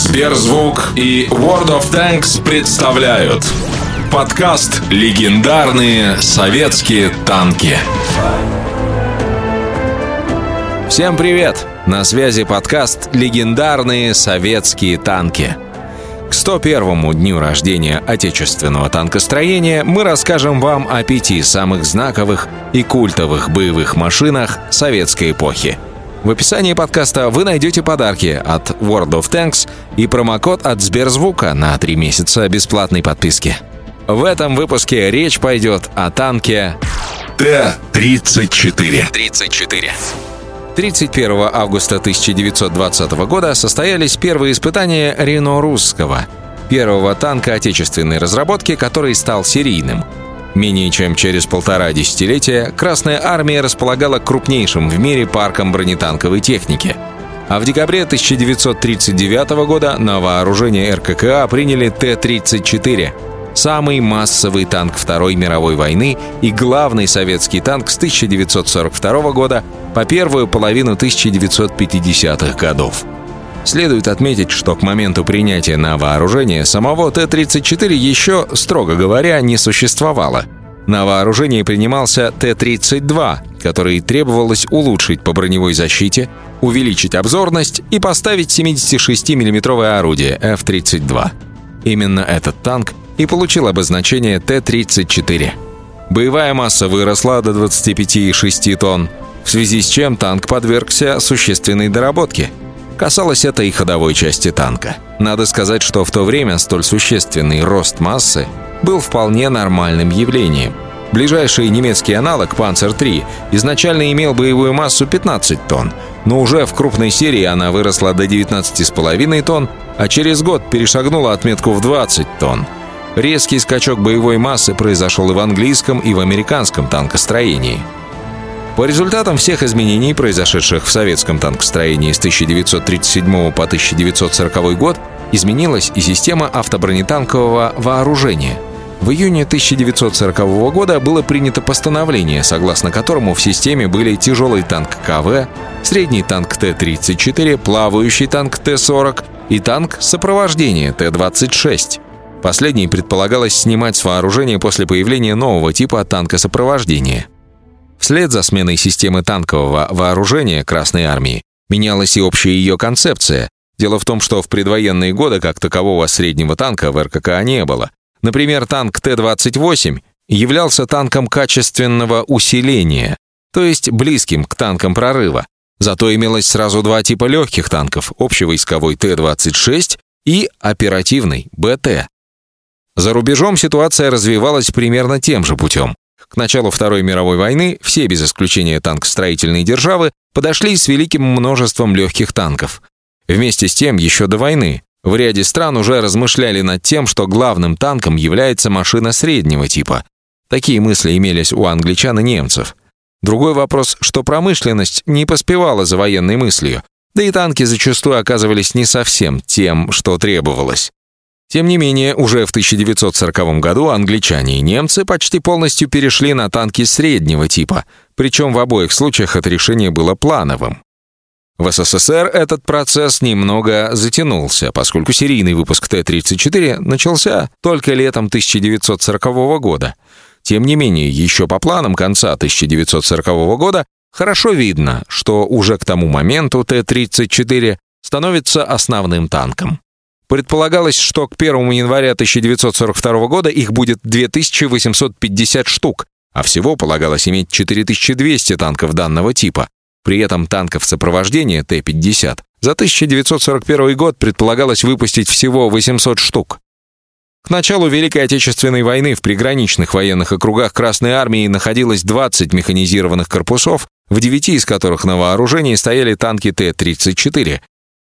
Сберзвук и World of Tanks представляют подкаст «Легендарные советские танки». Всем привет! На связи подкаст «Легендарные советские танки». К 101-му дню рождения отечественного танкостроения мы расскажем вам о пяти самых знаковых и культовых боевых машинах советской эпохи. В описании подкаста вы найдете подарки от World of Tanks и промокод от Сберзвука на 3 месяца бесплатной подписки. В этом выпуске речь пойдет о танке Т-34. 34. 31 августа 1920 года состоялись первые испытания Рено Русского, первого танка отечественной разработки, который стал серийным. Менее чем через полтора десятилетия Красная Армия располагала крупнейшим в мире парком бронетанковой техники. А в декабре 1939 года на вооружение РККА приняли Т-34 – самый массовый танк Второй мировой войны и главный советский танк с 1942 года по первую половину 1950-х годов. Следует отметить, что к моменту принятия на вооружение самого Т-34 еще, строго говоря, не существовало. На вооружение принимался Т-32, который требовалось улучшить по броневой защите, увеличить обзорность и поставить 76 миллиметровое орудие F-32. Именно этот танк и получил обозначение Т-34. Боевая масса выросла до 25,6 тонн, в связи с чем танк подвергся существенной доработке. Касалось это и ходовой части танка. Надо сказать, что в то время столь существенный рост массы был вполне нормальным явлением. Ближайший немецкий аналог «Панцер-3» изначально имел боевую массу 15 тонн, но уже в крупной серии она выросла до 19,5 тонн, а через год перешагнула отметку в 20 тонн. Резкий скачок боевой массы произошел и в английском, и в американском танкостроении. По результатам всех изменений, произошедших в советском танкостроении с 1937 по 1940 год, изменилась и система автобронетанкового вооружения. В июне 1940 года было принято постановление, согласно которому в системе были тяжелый танк КВ, средний танк Т-34, плавающий танк Т-40 и танк сопровождения Т-26. Последний предполагалось снимать с вооружения после появления нового типа танка сопровождения. Вслед за сменой системы танкового вооружения Красной Армии менялась и общая ее концепция. Дело в том, что в предвоенные годы как такового среднего танка в РККА не было. Например, танк Т-28 являлся танком качественного усиления, то есть близким к танкам прорыва. Зато имелось сразу два типа легких танков – общевойсковой Т-26 и оперативный БТ. За рубежом ситуация развивалась примерно тем же путем. К началу Второй мировой войны все, без исключения танкостроительной державы, подошли с великим множеством легких танков. Вместе с тем, еще до войны, в ряде стран уже размышляли над тем, что главным танком является машина среднего типа. Такие мысли имелись у англичан и немцев. Другой вопрос, что промышленность не поспевала за военной мыслью, да и танки зачастую оказывались не совсем тем, что требовалось. Тем не менее, уже в 1940 году англичане и немцы почти полностью перешли на танки среднего типа, причем в обоих случаях это решение было плановым. В СССР этот процесс немного затянулся, поскольку серийный выпуск Т-34 начался только летом 1940 года. Тем не менее, еще по планам конца 1940 года хорошо видно, что уже к тому моменту Т-34 становится основным танком. Предполагалось, что к 1 января 1942 года их будет 2850 штук, а всего полагалось иметь 4200 танков данного типа. При этом танков сопровождения Т-50 за 1941 год предполагалось выпустить всего 800 штук. К началу Великой Отечественной войны в приграничных военных округах Красной Армии находилось 20 механизированных корпусов, в 9 из которых на вооружении стояли танки Т-34,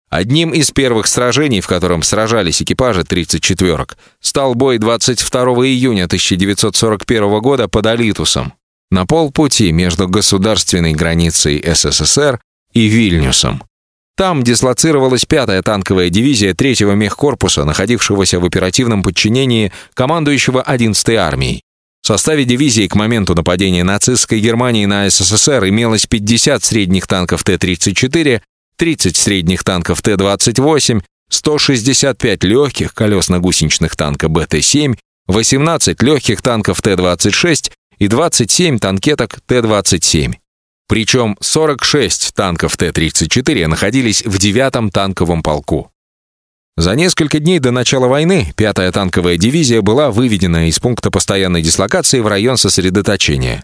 Одним из первых сражений, в котором сражались экипажи 34-ок, стал бой 22 июня 1941 года под Алитусом, на полпути между государственной границей СССР и Вильнюсом. Там дислоцировалась пятая танковая дивизия третьего мехкорпуса, находившегося в оперативном подчинении командующего 11-й армией. В составе дивизии к моменту нападения нацистской Германии на СССР имелось 50 средних танков Т-34, 30 средних танков Т-28, 165 легких колесно-гусеничных танка БТ-7, 18 легких танков Т-26 и 27 танкеток Т-27. Причем 46 танков Т-34 находились в 9-м танковом полку. За несколько дней до начала войны 5-я танковая дивизия была выведена из пункта постоянной дислокации в район сосредоточения.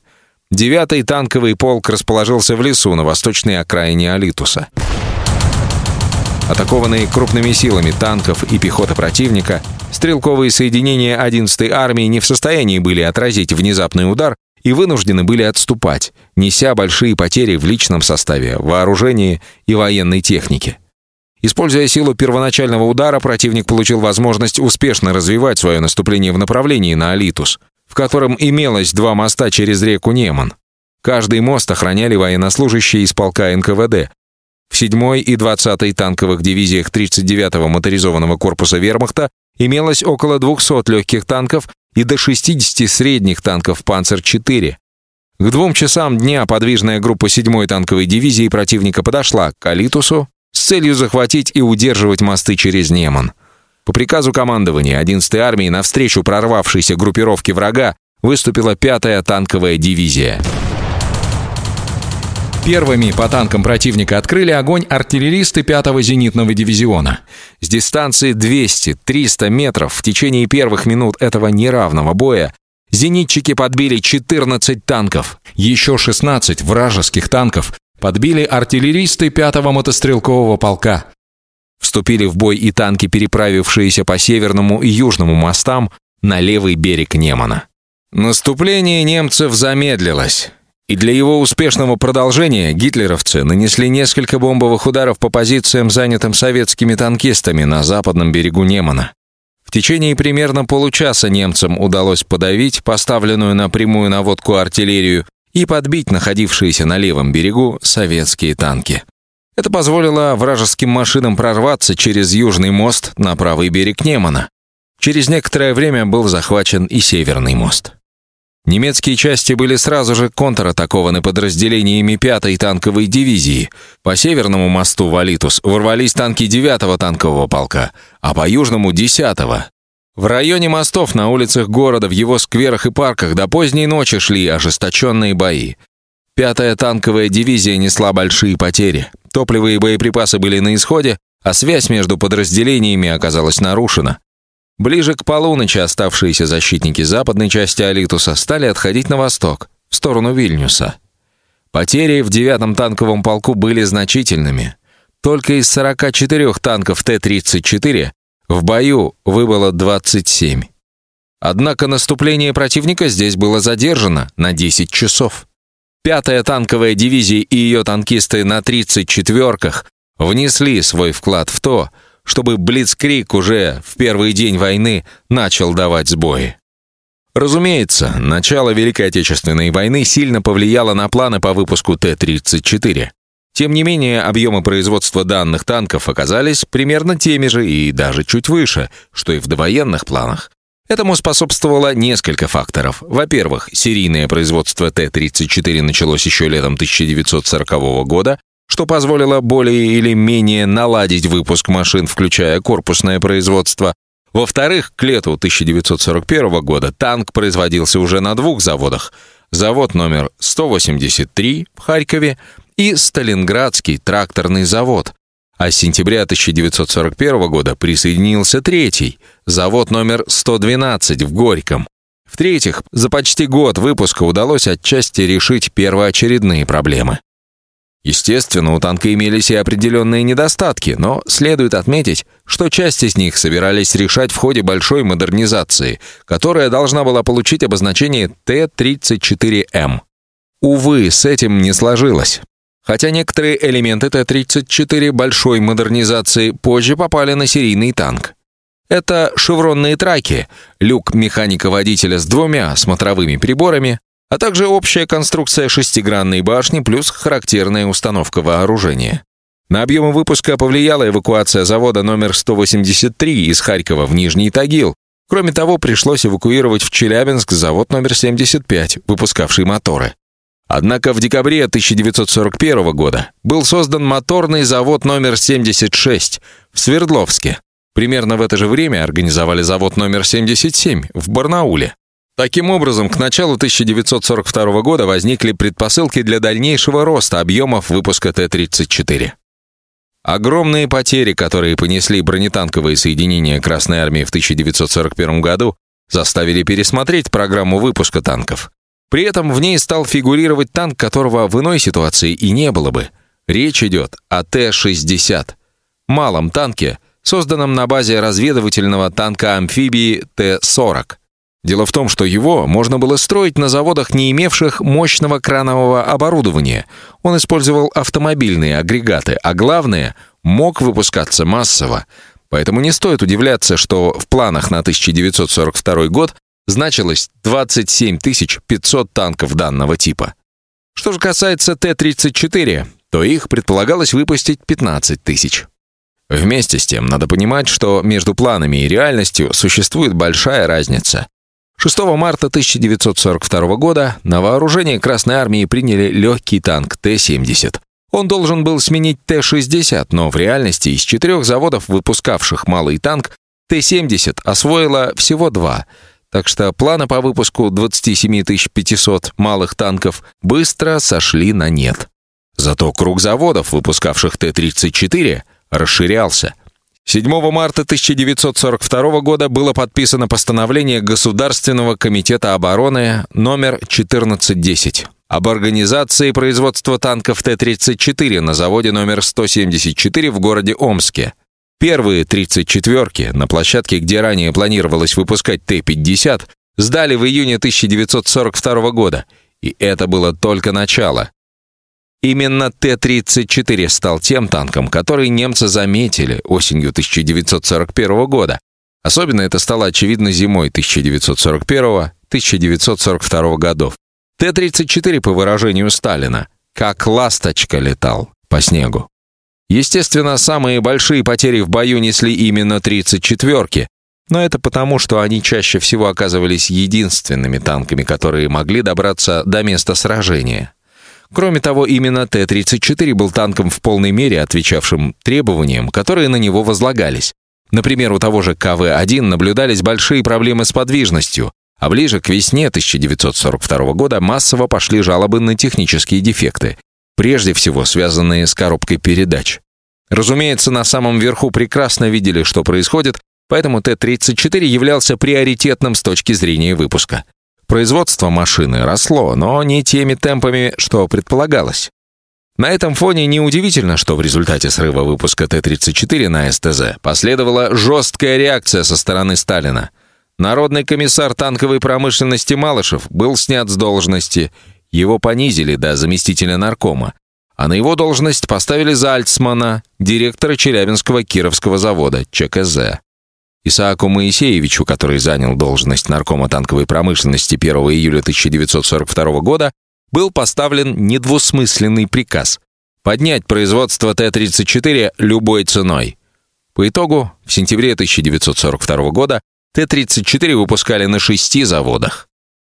9-й танковый полк расположился в лесу на восточной окраине Алитуса. Атакованные крупными силами танков и пехоты противника, стрелковые соединения 11-й армии не в состоянии были отразить внезапный удар и вынуждены были отступать, неся большие потери в личном составе, вооружении и военной технике. Используя силу первоначального удара, противник получил возможность успешно развивать свое наступление в направлении на Алитус, в котором имелось два моста через реку Неман. Каждый мост охраняли военнослужащие из полка НКВД. В 7-й и 20-й танковых дивизиях 39-го моторизованного корпуса вермахта имелось около 200 легких танков и до 60 средних танков «Панцер-4». К двум часам дня подвижная группа 7-й танковой дивизии противника подошла к Алитусу с целью захватить и удерживать мосты через Неман. По приказу командования 11-й армии навстречу прорвавшейся группировке врага выступила 5-я танковая дивизия. Первыми по танкам противника открыли огонь артиллеристы 5-го зенитного дивизиона. С дистанции 200-300 метров в течение первых минут этого неравного боя зенитчики подбили 14 танков. Еще 16 вражеских танков подбили артиллеристы 5-го мотострелкового полка. Вступили в бой и танки, переправившиеся по северному и южному мостам на левый берег Немана. Наступление немцев замедлилось. И для его успешного продолжения гитлеровцы нанесли несколько бомбовых ударов по позициям, занятым советскими танкистами на западном берегу Немана. В течение примерно получаса немцам удалось подавить поставленную на прямую наводку артиллерию и подбить находившиеся на левом берегу советские танки. Это позволило вражеским машинам прорваться через Южный мост на правый берег Немана. Через некоторое время был захвачен и Северный мост. Немецкие части были сразу же контратакованы подразделениями 5-й танковой дивизии. По северному мосту Валитус ворвались танки 9-го танкового полка, а по южному — 10-го. В районе мостов на улицах города, в его скверах и парках до поздней ночи шли ожесточенные бои. Пятая танковая дивизия несла большие потери. Топливо и боеприпасы были на исходе, а связь между подразделениями оказалась нарушена. Ближе к полуночи оставшиеся защитники западной части Алитуса стали отходить на восток, в сторону Вильнюса. Потери в девятом танковом полку были значительными. Только из 44 танков Т-34 в бою выбыло 27. Однако наступление противника здесь было задержано на 10 часов. Пятая танковая дивизия и ее танкисты на 34-ках внесли свой вклад в то, чтобы Блицкрик уже в первый день войны начал давать сбои. Разумеется, начало Великой Отечественной войны сильно повлияло на планы по выпуску Т-34. Тем не менее, объемы производства данных танков оказались примерно теми же и даже чуть выше, что и в довоенных планах. Этому способствовало несколько факторов. Во-первых, серийное производство Т-34 началось еще летом 1940 года, что позволило более или менее наладить выпуск машин, включая корпусное производство. Во-вторых, к лету 1941 года танк производился уже на двух заводах. Завод номер 183 в Харькове и Сталинградский тракторный завод. А с сентября 1941 года присоединился третий, завод номер 112 в Горьком. В-третьих, за почти год выпуска удалось отчасти решить первоочередные проблемы. Естественно, у танка имелись и определенные недостатки, но следует отметить, что часть из них собирались решать в ходе большой модернизации, которая должна была получить обозначение Т-34М. Увы, с этим не сложилось. Хотя некоторые элементы Т-34 большой модернизации позже попали на серийный танк. Это шевронные траки, люк механика-водителя с двумя смотровыми приборами, а также общая конструкция шестигранной башни плюс характерная установка вооружения. На объемы выпуска повлияла эвакуация завода номер 183 из Харькова в Нижний Тагил. Кроме того, пришлось эвакуировать в Челябинск завод номер 75, выпускавший моторы. Однако в декабре 1941 года был создан моторный завод номер 76 в Свердловске. Примерно в это же время организовали завод номер 77 в Барнауле. Таким образом, к началу 1942 года возникли предпосылки для дальнейшего роста объемов выпуска Т-34. Огромные потери, которые понесли бронетанковые соединения Красной Армии в 1941 году, заставили пересмотреть программу выпуска танков. При этом в ней стал фигурировать танк, которого в иной ситуации и не было бы. Речь идет о Т-60, малом танке, созданном на базе разведывательного танка-амфибии Т-40. Дело в том, что его можно было строить на заводах, не имевших мощного кранового оборудования. Он использовал автомобильные агрегаты, а главное, мог выпускаться массово. Поэтому не стоит удивляться, что в планах на 1942 год значилось 27 500 танков данного типа. Что же касается Т-34, то их предполагалось выпустить 15 тысяч. Вместе с тем, надо понимать, что между планами и реальностью существует большая разница. 6 марта 1942 года на вооружение Красной Армии приняли легкий танк Т-70. Он должен был сменить Т-60, но в реальности из четырех заводов, выпускавших малый танк, Т-70 освоила всего два – так что планы по выпуску 27 500 малых танков быстро сошли на нет. Зато круг заводов, выпускавших Т-34, расширялся. 7 марта 1942 года было подписано постановление Государственного комитета обороны номер 1410 об организации производства танков Т-34 на заводе номер 174 в городе Омске. Первые 34-ки на площадке, где ранее планировалось выпускать Т-50, сдали в июне 1942 года, и это было только начало. Именно Т-34 стал тем танком, который немцы заметили осенью 1941 года. Особенно это стало очевидно зимой 1941-1942 годов. Т-34, по выражению Сталина, как ласточка летал по снегу. Естественно, самые большие потери в бою несли именно 34-ки, но это потому, что они чаще всего оказывались единственными танками, которые могли добраться до места сражения. Кроме того, именно Т-34 был танком в полной мере отвечавшим требованиям, которые на него возлагались. Например, у того же КВ-1 наблюдались большие проблемы с подвижностью, а ближе к весне 1942 года массово пошли жалобы на технические дефекты, прежде всего связанные с коробкой передач. Разумеется, на самом верху прекрасно видели, что происходит, поэтому Т-34 являлся приоритетным с точки зрения выпуска. Производство машины росло, но не теми темпами, что предполагалось. На этом фоне неудивительно, что в результате срыва выпуска Т-34 на СТЗ последовала жесткая реакция со стороны Сталина. Народный комиссар танковой промышленности Малышев был снят с должности, его понизили до заместителя наркома, а на его должность поставили Зальцмана, директора Челябинского Кировского завода ЧКЗ. Исааку Моисеевичу, который занял должность наркома танковой промышленности 1 июля 1942 года, был поставлен недвусмысленный приказ поднять производство Т-34 любой ценой. По итогу, в сентябре 1942 года Т-34 выпускали на шести заводах.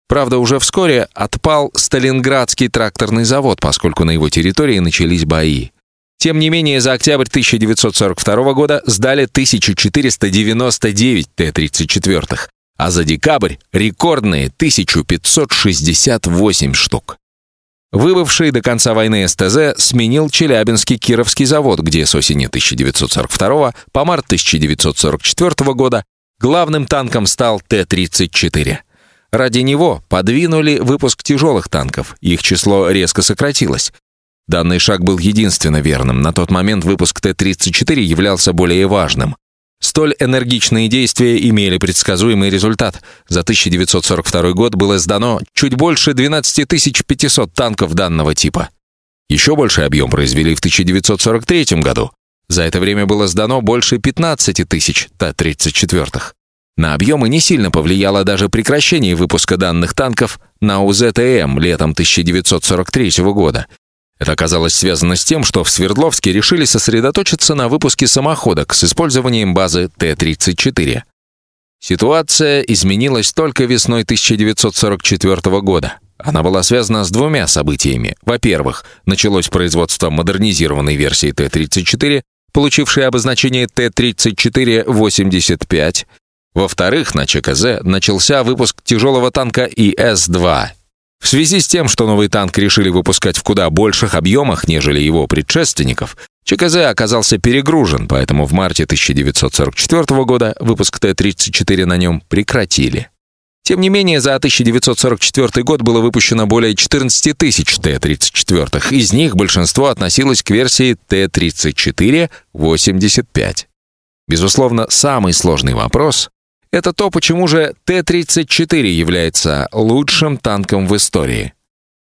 Правда, уже вскоре отпал Сталинградский тракторный завод, поскольку на его территории начались бои. Тем не менее, за октябрь 1942 года сдали 1499 Т-34, а за декабрь рекордные 1568 штук. Выбывший до конца войны СТЗ сменил Челябинский Кировский завод, где с осени 1942 по март 1944 года главным танком стал Т-34. Ради него подвинули выпуск тяжелых танков, их число резко сократилось. Данный шаг был единственно верным. На тот момент выпуск Т-34 являлся более важным. Столь энергичные действия имели предсказуемый результат. За 1942 год было сдано чуть больше 12 500 танков данного типа. Еще больший объем произвели в 1943 году. За это время было сдано больше 15 тысяч Т-34. На объемы не сильно повлияло даже прекращение выпуска данных танков на УЗТМ летом 1943 года. Это оказалось связано с тем, что в Свердловске решили сосредоточиться на выпуске самоходок с использованием базы Т-34. Ситуация изменилась только весной 1944 года. Она была связана с двумя событиями. Во-первых, началось производство модернизированной версии Т-34, получившей обозначение Т-34-85. Во-вторых, на ЧКЗ начался выпуск тяжелого танка ИС-2. В связи с тем, что новый танк решили выпускать в куда больших объемах, нежели его предшественников, ЧКЗ оказался перегружен, поэтому в марте 1944 года выпуск Т-34 на нем прекратили. Тем не менее, за 1944 год было выпущено более 14 тысяч Т-34, из них большинство относилось к версии Т-34-85. Безусловно, самый сложный вопрос — это то, почему же Т-34 является лучшим танком в истории.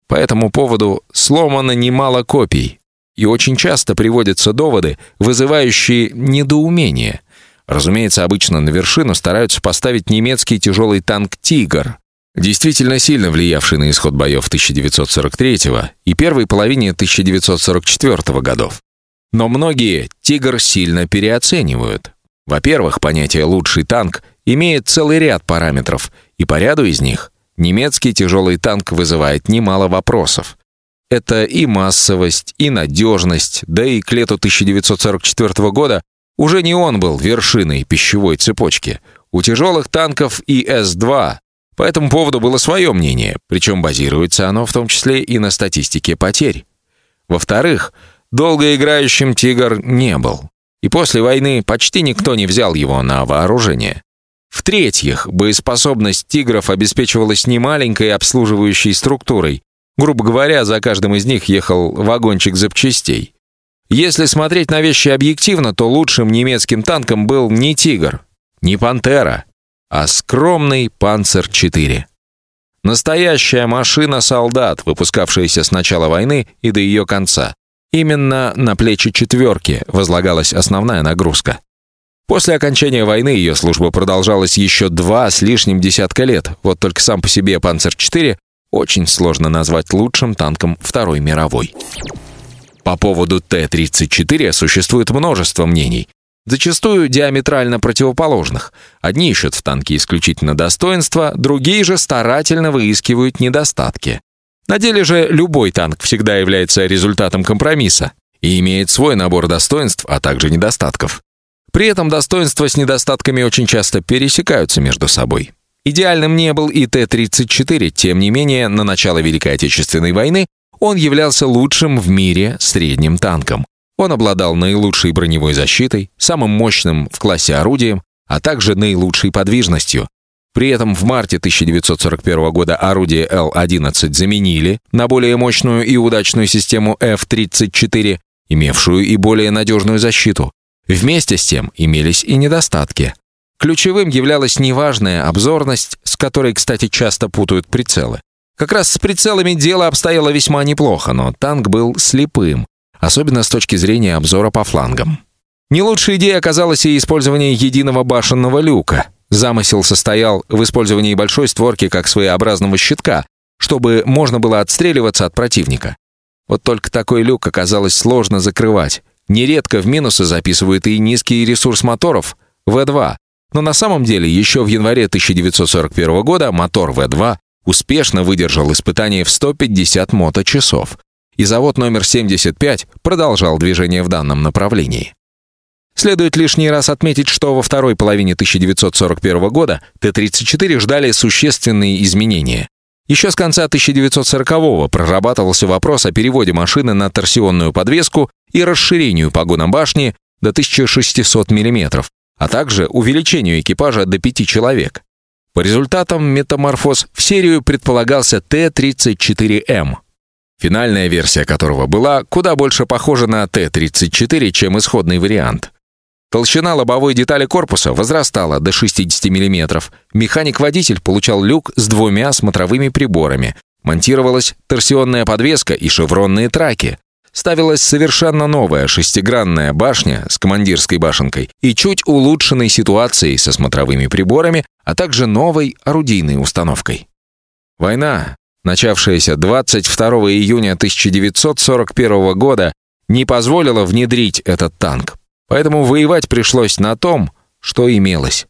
По этому поводу сломано немало копий, и очень часто приводятся доводы, вызывающие недоумение — Разумеется, обычно на вершину стараются поставить немецкий тяжелый танк «Тигр», действительно сильно влиявший на исход боев 1943 и первой половине 1944 годов. Но многие «Тигр» сильно переоценивают. Во-первых, понятие «лучший танк» имеет целый ряд параметров, и по ряду из них немецкий тяжелый танк вызывает немало вопросов. Это и массовость, и надежность, да и к лету 1944 года уже не он был вершиной пищевой цепочки. У тяжелых танков ИС-2 по этому поводу было свое мнение, причем базируется оно в том числе и на статистике потерь. Во-вторых, долгоиграющим «Тигр» не был. И после войны почти никто не взял его на вооружение. В-третьих, боеспособность «Тигров» обеспечивалась немаленькой обслуживающей структурой. Грубо говоря, за каждым из них ехал вагончик запчастей. Если смотреть на вещи объективно, то лучшим немецким танком был не «Тигр», не «Пантера», а скромный «Панцер-4». Настоящая машина-солдат, выпускавшаяся с начала войны и до ее конца. Именно на плечи «четверки» возлагалась основная нагрузка. После окончания войны ее служба продолжалась еще два с лишним десятка лет. Вот только сам по себе «Панцер-4» очень сложно назвать лучшим танком Второй мировой. По поводу Т-34 существует множество мнений, зачастую диаметрально противоположных. Одни ищут в танке исключительно достоинства, другие же старательно выискивают недостатки. На деле же любой танк всегда является результатом компромисса и имеет свой набор достоинств, а также недостатков. При этом достоинства с недостатками очень часто пересекаются между собой. Идеальным не был и Т-34, тем не менее, на начало Великой Отечественной войны он являлся лучшим в мире средним танком. Он обладал наилучшей броневой защитой, самым мощным в классе орудием, а также наилучшей подвижностью. При этом в марте 1941 года орудие Л-11 заменили на более мощную и удачную систему F-34, имевшую и более надежную защиту. Вместе с тем имелись и недостатки. Ключевым являлась неважная обзорность, с которой, кстати, часто путают прицелы. Как раз с прицелами дело обстояло весьма неплохо, но танк был слепым, особенно с точки зрения обзора по флангам. Не лучшей идеей оказалось и использование единого башенного люка. Замысел состоял в использовании большой створки как своеобразного щитка, чтобы можно было отстреливаться от противника. Вот только такой люк оказалось сложно закрывать. Нередко в минусы записывают и низкий ресурс моторов В2. Но на самом деле еще в январе 1941 года мотор В2 успешно выдержал испытание в 150 моточасов, и завод номер 75 продолжал движение в данном направлении. Следует лишний раз отметить, что во второй половине 1941 года Т-34 ждали существенные изменения. Еще с конца 1940-го прорабатывался вопрос о переводе машины на торсионную подвеску и расширению погона башни до 1600 мм, а также увеличению экипажа до 5 человек. По результатам метаморфоз в серию предполагался Т-34М, финальная версия которого была куда больше похожа на Т-34, чем исходный вариант. Толщина лобовой детали корпуса возрастала до 60 мм. Механик-водитель получал люк с двумя смотровыми приборами. Монтировалась торсионная подвеска и шевронные траки ставилась совершенно новая шестигранная башня с командирской башенкой и чуть улучшенной ситуацией со смотровыми приборами, а также новой орудийной установкой. Война, начавшаяся 22 июня 1941 года, не позволила внедрить этот танк, поэтому воевать пришлось на том, что имелось.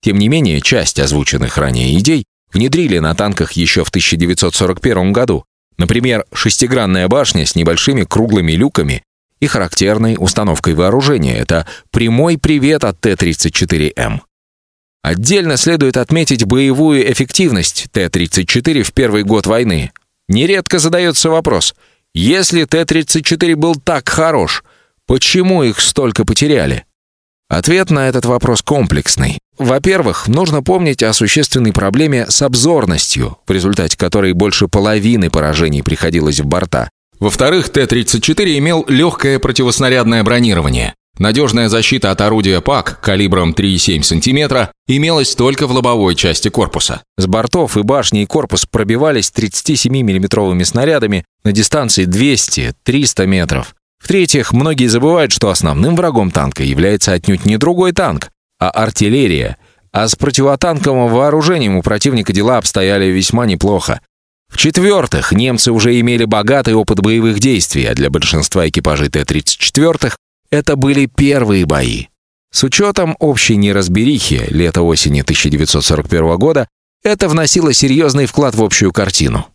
Тем не менее, часть озвученных ранее идей внедрили на танках еще в 1941 году. Например, шестигранная башня с небольшими круглыми люками и характерной установкой вооружения. Это прямой привет от Т-34М. Отдельно следует отметить боевую эффективность Т-34 в первый год войны. Нередко задается вопрос, если Т-34 был так хорош, почему их столько потеряли? Ответ на этот вопрос комплексный. Во-первых, нужно помнить о существенной проблеме с обзорностью, в результате которой больше половины поражений приходилось в борта. Во-вторых, Т-34 имел легкое противоснарядное бронирование. Надежная защита от орудия ПАК калибром 3,7 см имелась только в лобовой части корпуса. С бортов и башни и корпус пробивались 37 миллиметровыми снарядами на дистанции 200-300 метров. В-третьих, многие забывают, что основным врагом танка является отнюдь не другой танк, а артиллерия. А с противотанковым вооружением у противника дела обстояли весьма неплохо. В-четвертых, немцы уже имели богатый опыт боевых действий, а для большинства экипажей Т-34 это были первые бои. С учетом общей неразберихи лета-осени 1941 года, это вносило серьезный вклад в общую картину.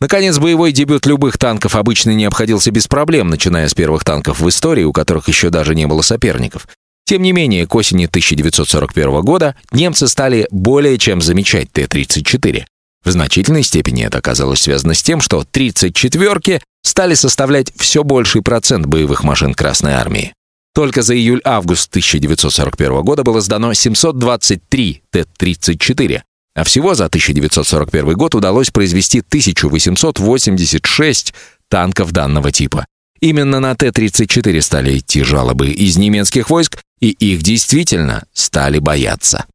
Наконец, боевой дебют любых танков обычно не обходился без проблем, начиная с первых танков в истории, у которых еще даже не было соперников. Тем не менее, к осени 1941 года немцы стали более чем замечать Т-34. В значительной степени это оказалось связано с тем, что 34-ки стали составлять все больший процент боевых машин Красной Армии. Только за июль-август 1941 года было сдано 723 Т-34, а всего за 1941 год удалось произвести 1886 танков данного типа. Именно на Т-34 стали идти жалобы из немецких войск, и их действительно стали бояться.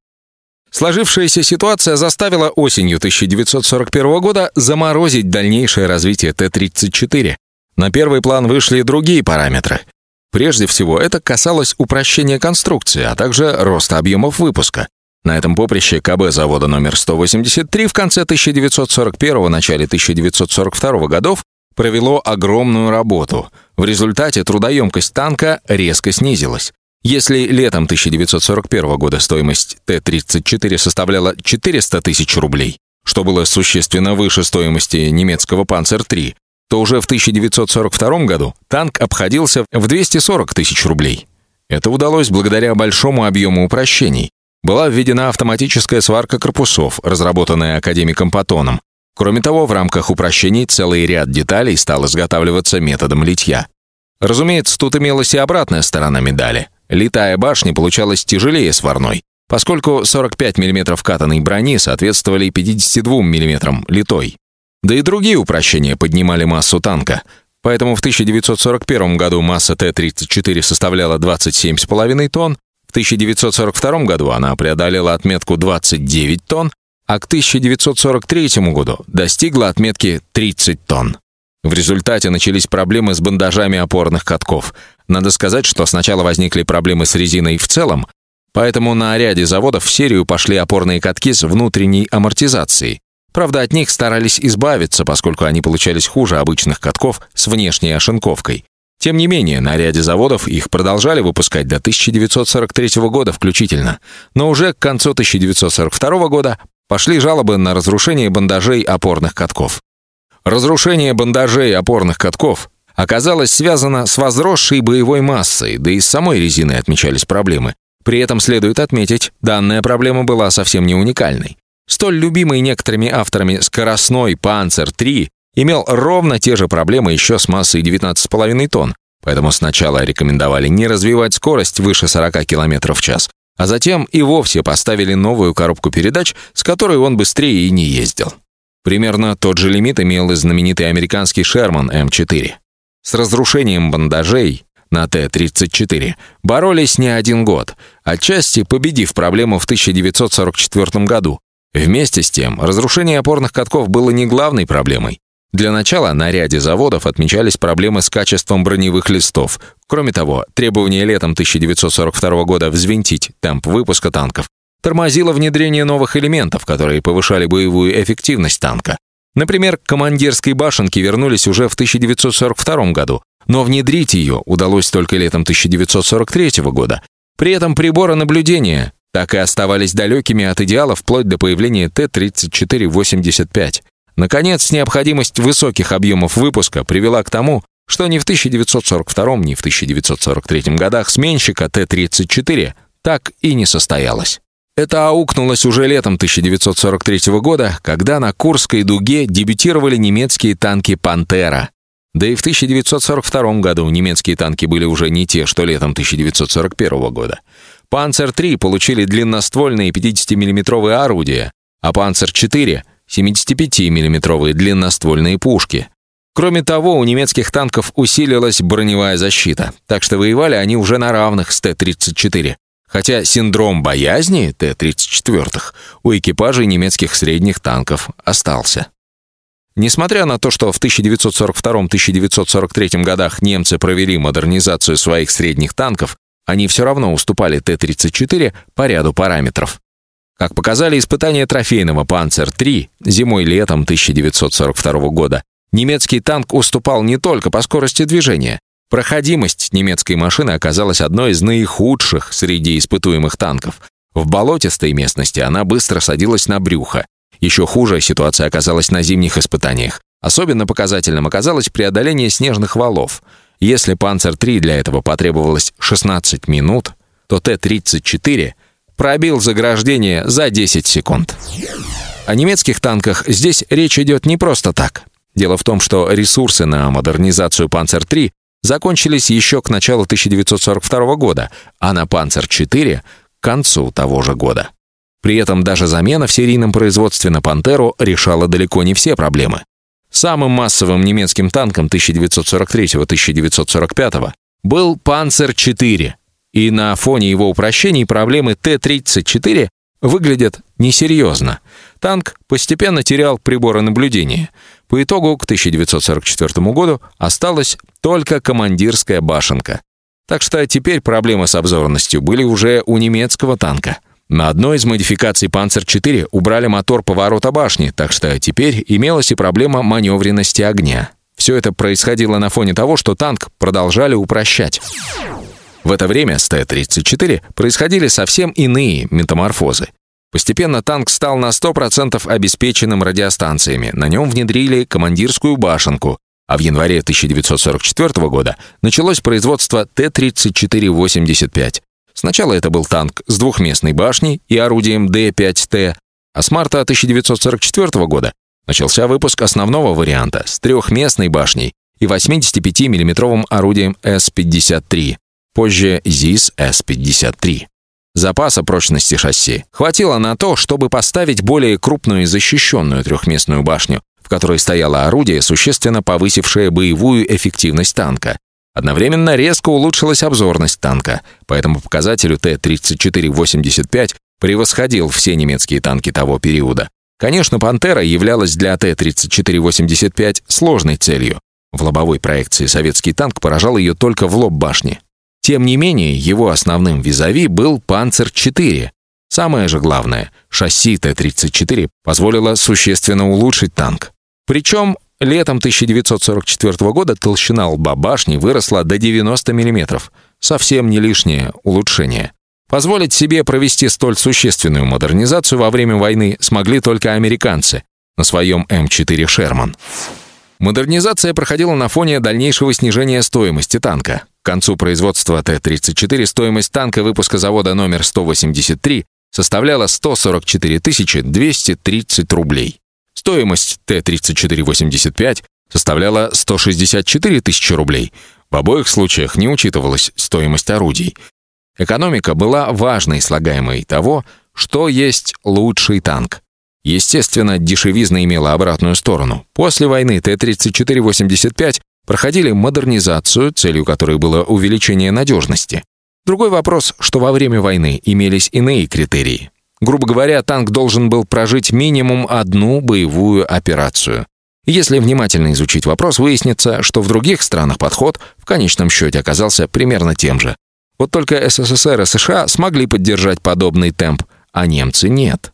Сложившаяся ситуация заставила осенью 1941 года заморозить дальнейшее развитие Т-34. На первый план вышли другие параметры. Прежде всего, это касалось упрощения конструкции, а также роста объемов выпуска. На этом поприще КБ завода номер 183 в конце 1941 начале 1942 годов провело огромную работу. В результате трудоемкость танка резко снизилась. Если летом 1941 года стоимость Т-34 составляла 400 тысяч рублей, что было существенно выше стоимости немецкого «Панцер-3», то уже в 1942 году танк обходился в 240 тысяч рублей. Это удалось благодаря большому объему упрощений. Была введена автоматическая сварка корпусов, разработанная академиком Патоном. Кроме того, в рамках упрощений целый ряд деталей стал изготавливаться методом литья. Разумеется, тут имелась и обратная сторона медали – Литая башня получалась тяжелее сварной, поскольку 45 мм катанной брони соответствовали 52 мм литой. Да и другие упрощения поднимали массу танка. Поэтому в 1941 году масса Т-34 составляла 27,5 тонн, в 1942 году она преодолела отметку 29 тонн, а к 1943 году достигла отметки 30 тонн. В результате начались проблемы с бандажами опорных катков. Надо сказать, что сначала возникли проблемы с резиной в целом, поэтому на ряде заводов в серию пошли опорные катки с внутренней амортизацией. Правда, от них старались избавиться, поскольку они получались хуже обычных катков с внешней ошинковкой. Тем не менее, на ряде заводов их продолжали выпускать до 1943 года включительно. Но уже к концу 1942 года пошли жалобы на разрушение бандажей опорных катков. Разрушение бандажей опорных катков оказалось связано с возросшей боевой массой, да и с самой резиной отмечались проблемы. При этом следует отметить, данная проблема была совсем не уникальной. Столь любимый некоторыми авторами скоростной «Панцер-3» имел ровно те же проблемы еще с массой 19,5 тонн, поэтому сначала рекомендовали не развивать скорость выше 40 км в час, а затем и вовсе поставили новую коробку передач, с которой он быстрее и не ездил. Примерно тот же лимит имел и знаменитый американский Шерман М4. С разрушением бандажей на Т-34 боролись не один год, отчасти победив проблему в 1944 году. Вместе с тем, разрушение опорных катков было не главной проблемой. Для начала на ряде заводов отмечались проблемы с качеством броневых листов. Кроме того, требование летом 1942 года взвинтить темп выпуска танков тормозило внедрение новых элементов, которые повышали боевую эффективность танка. Например, к командирской башенке вернулись уже в 1942 году, но внедрить ее удалось только летом 1943 года. При этом приборы наблюдения так и оставались далекими от идеала вплоть до появления Т-34-85. Наконец, необходимость высоких объемов выпуска привела к тому, что ни в 1942, ни в 1943 годах сменщика Т-34 так и не состоялось. Это аукнулось уже летом 1943 года, когда на Курской дуге дебютировали немецкие танки «Пантера». Да и в 1942 году немецкие танки были уже не те, что летом 1941 года. «Панцер-3» получили длинноствольные 50-миллиметровые орудия, а «Панцер-4» — 75-миллиметровые длинноствольные пушки. Кроме того, у немецких танков усилилась броневая защита, так что воевали они уже на равных с Т-34, хотя синдром боязни Т-34 у экипажей немецких средних танков остался. Несмотря на то, что в 1942-1943 годах немцы провели модернизацию своих средних танков, они все равно уступали Т-34 по ряду параметров. Как показали испытания трофейного «Панцер-3» зимой-летом 1942 года, немецкий танк уступал не только по скорости движения. Проходимость немецкой машины оказалась одной из наихудших среди испытуемых танков. В болотистой местности она быстро садилась на брюхо. Еще хуже ситуация оказалась на зимних испытаниях. Особенно показательным оказалось преодоление снежных валов. Если «Панцер-3» для этого потребовалось 16 минут, то Т-34 пробил заграждение за 10 секунд. О немецких танках здесь речь идет не просто так. Дело в том, что ресурсы на модернизацию «Панцер-3» закончились еще к началу 1942 года, а на «Панцер-4» — к концу того же года. При этом даже замена в серийном производстве на «Пантеру» решала далеко не все проблемы. Самым массовым немецким танком 1943-1945 был «Панцер-4», и на фоне его упрощений проблемы Т-34 выглядят несерьезно. Танк постепенно терял приборы наблюдения. По итогу к 1944 году осталась только командирская башенка. Так что теперь проблемы с обзорностью были уже у немецкого танка. На одной из модификаций «Панцер-4» убрали мотор поворота башни, так что теперь имелась и проблема маневренности огня. Все это происходило на фоне того, что танк продолжали упрощать. В это время с Т-34 происходили совсем иные метаморфозы. Постепенно танк стал на 100% обеспеченным радиостанциями, на нем внедрили командирскую башенку, а в январе 1944 года началось производство Т-34-85. Сначала это был танк с двухместной башней и орудием Д-5Т, а с марта 1944 года начался выпуск основного варианта с трехместной башней и 85 миллиметровым орудием С-53 позже ЗИС С-53. Запаса прочности шасси хватило на то, чтобы поставить более крупную и защищенную трехместную башню, в которой стояло орудие, существенно повысившее боевую эффективность танка. Одновременно резко улучшилась обзорность танка, поэтому показателю Т-34-85 превосходил все немецкие танки того периода. Конечно, «Пантера» являлась для Т-34-85 сложной целью. В лобовой проекции советский танк поражал ее только в лоб башни. Тем не менее, его основным визави был «Панцер-4». Самое же главное, шасси Т-34 позволило существенно улучшить танк. Причем летом 1944 года толщина лба башни выросла до 90 мм. Совсем не лишнее улучшение. Позволить себе провести столь существенную модернизацию во время войны смогли только американцы на своем М4 «Шерман». Модернизация проходила на фоне дальнейшего снижения стоимости танка. К концу производства Т-34 стоимость танка выпуска завода номер 183 составляла 144 230 рублей. Стоимость Т-34-85 составляла 164 тысячи рублей. В обоих случаях не учитывалась стоимость орудий. Экономика была важной слагаемой того, что есть лучший танк. Естественно, дешевизна имела обратную сторону. После войны Т-34-85 проходили модернизацию, целью которой было увеличение надежности. Другой вопрос, что во время войны имелись иные критерии. Грубо говоря, танк должен был прожить минимум одну боевую операцию. Если внимательно изучить вопрос, выяснится, что в других странах подход в конечном счете оказался примерно тем же. Вот только СССР и США смогли поддержать подобный темп, а немцы нет.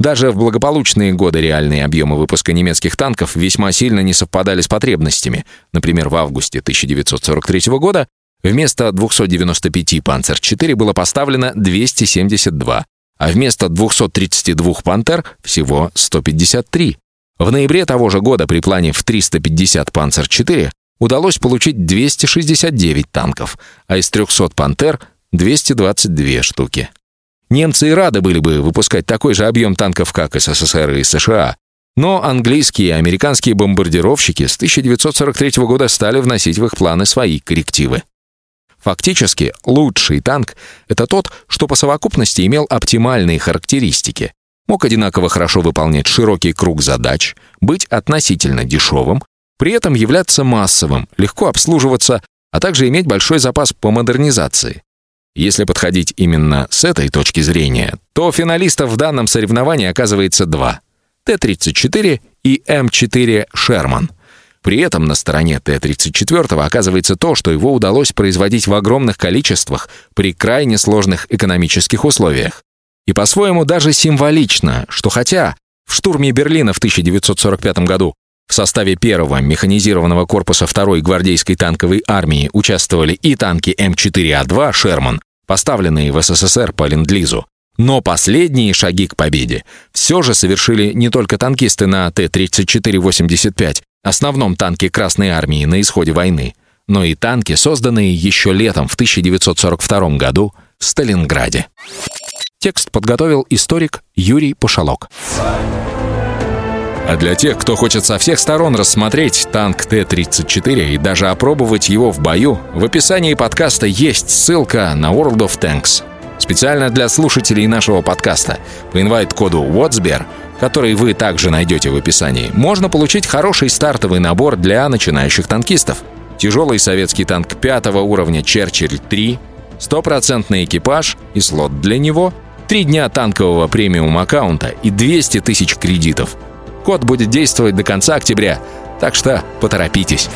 Даже в благополучные годы реальные объемы выпуска немецких танков весьма сильно не совпадали с потребностями. Например, в августе 1943 года вместо 295 «Панцер-4» было поставлено 272, а вместо 232 «Пантер» всего 153. В ноябре того же года при плане в 350 «Панцер-4» удалось получить 269 танков, а из 300 «Пантер» — 222 штуки. Немцы и рады были бы выпускать такой же объем танков, как СССР и США, но английские и американские бомбардировщики с 1943 года стали вносить в их планы свои коррективы. Фактически, лучший танк — это тот, что по совокупности имел оптимальные характеристики, мог одинаково хорошо выполнять широкий круг задач, быть относительно дешевым, при этом являться массовым, легко обслуживаться, а также иметь большой запас по модернизации. Если подходить именно с этой точки зрения, то финалистов в данном соревновании оказывается два — Т-34 и М4 «Шерман». При этом на стороне Т-34 оказывается то, что его удалось производить в огромных количествах при крайне сложных экономических условиях. И по-своему даже символично, что хотя в штурме Берлина в 1945 году в составе первого механизированного корпуса второй гвардейской танковой армии участвовали и танки М4А2 «Шерман», поставленные в СССР по Ленд-Лизу. Но последние шаги к победе все же совершили не только танкисты на Т-34-85, основном танке Красной армии на исходе войны, но и танки, созданные еще летом в 1942 году в Сталинграде. Текст подготовил историк Юрий Пошалок. А для тех, кто хочет со всех сторон рассмотреть танк Т-34 и даже опробовать его в бою, в описании подкаста есть ссылка на World of Tanks. Специально для слушателей нашего подкаста по инвайт-коду WhatsBear, который вы также найдете в описании, можно получить хороший стартовый набор для начинающих танкистов. Тяжелый советский танк пятого уровня Черчилль 3, стопроцентный экипаж и слот для него, три дня танкового премиум аккаунта и 200 тысяч кредитов – Код будет действовать до конца октября, так что поторопитесь.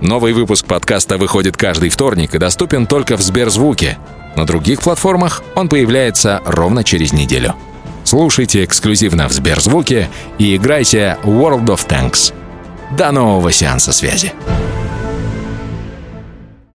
Новый выпуск подкаста выходит каждый вторник и доступен только в Сберзвуке. На других платформах он появляется ровно через неделю. Слушайте эксклюзивно в Сберзвуке и играйте World of Tanks. До нового сеанса связи.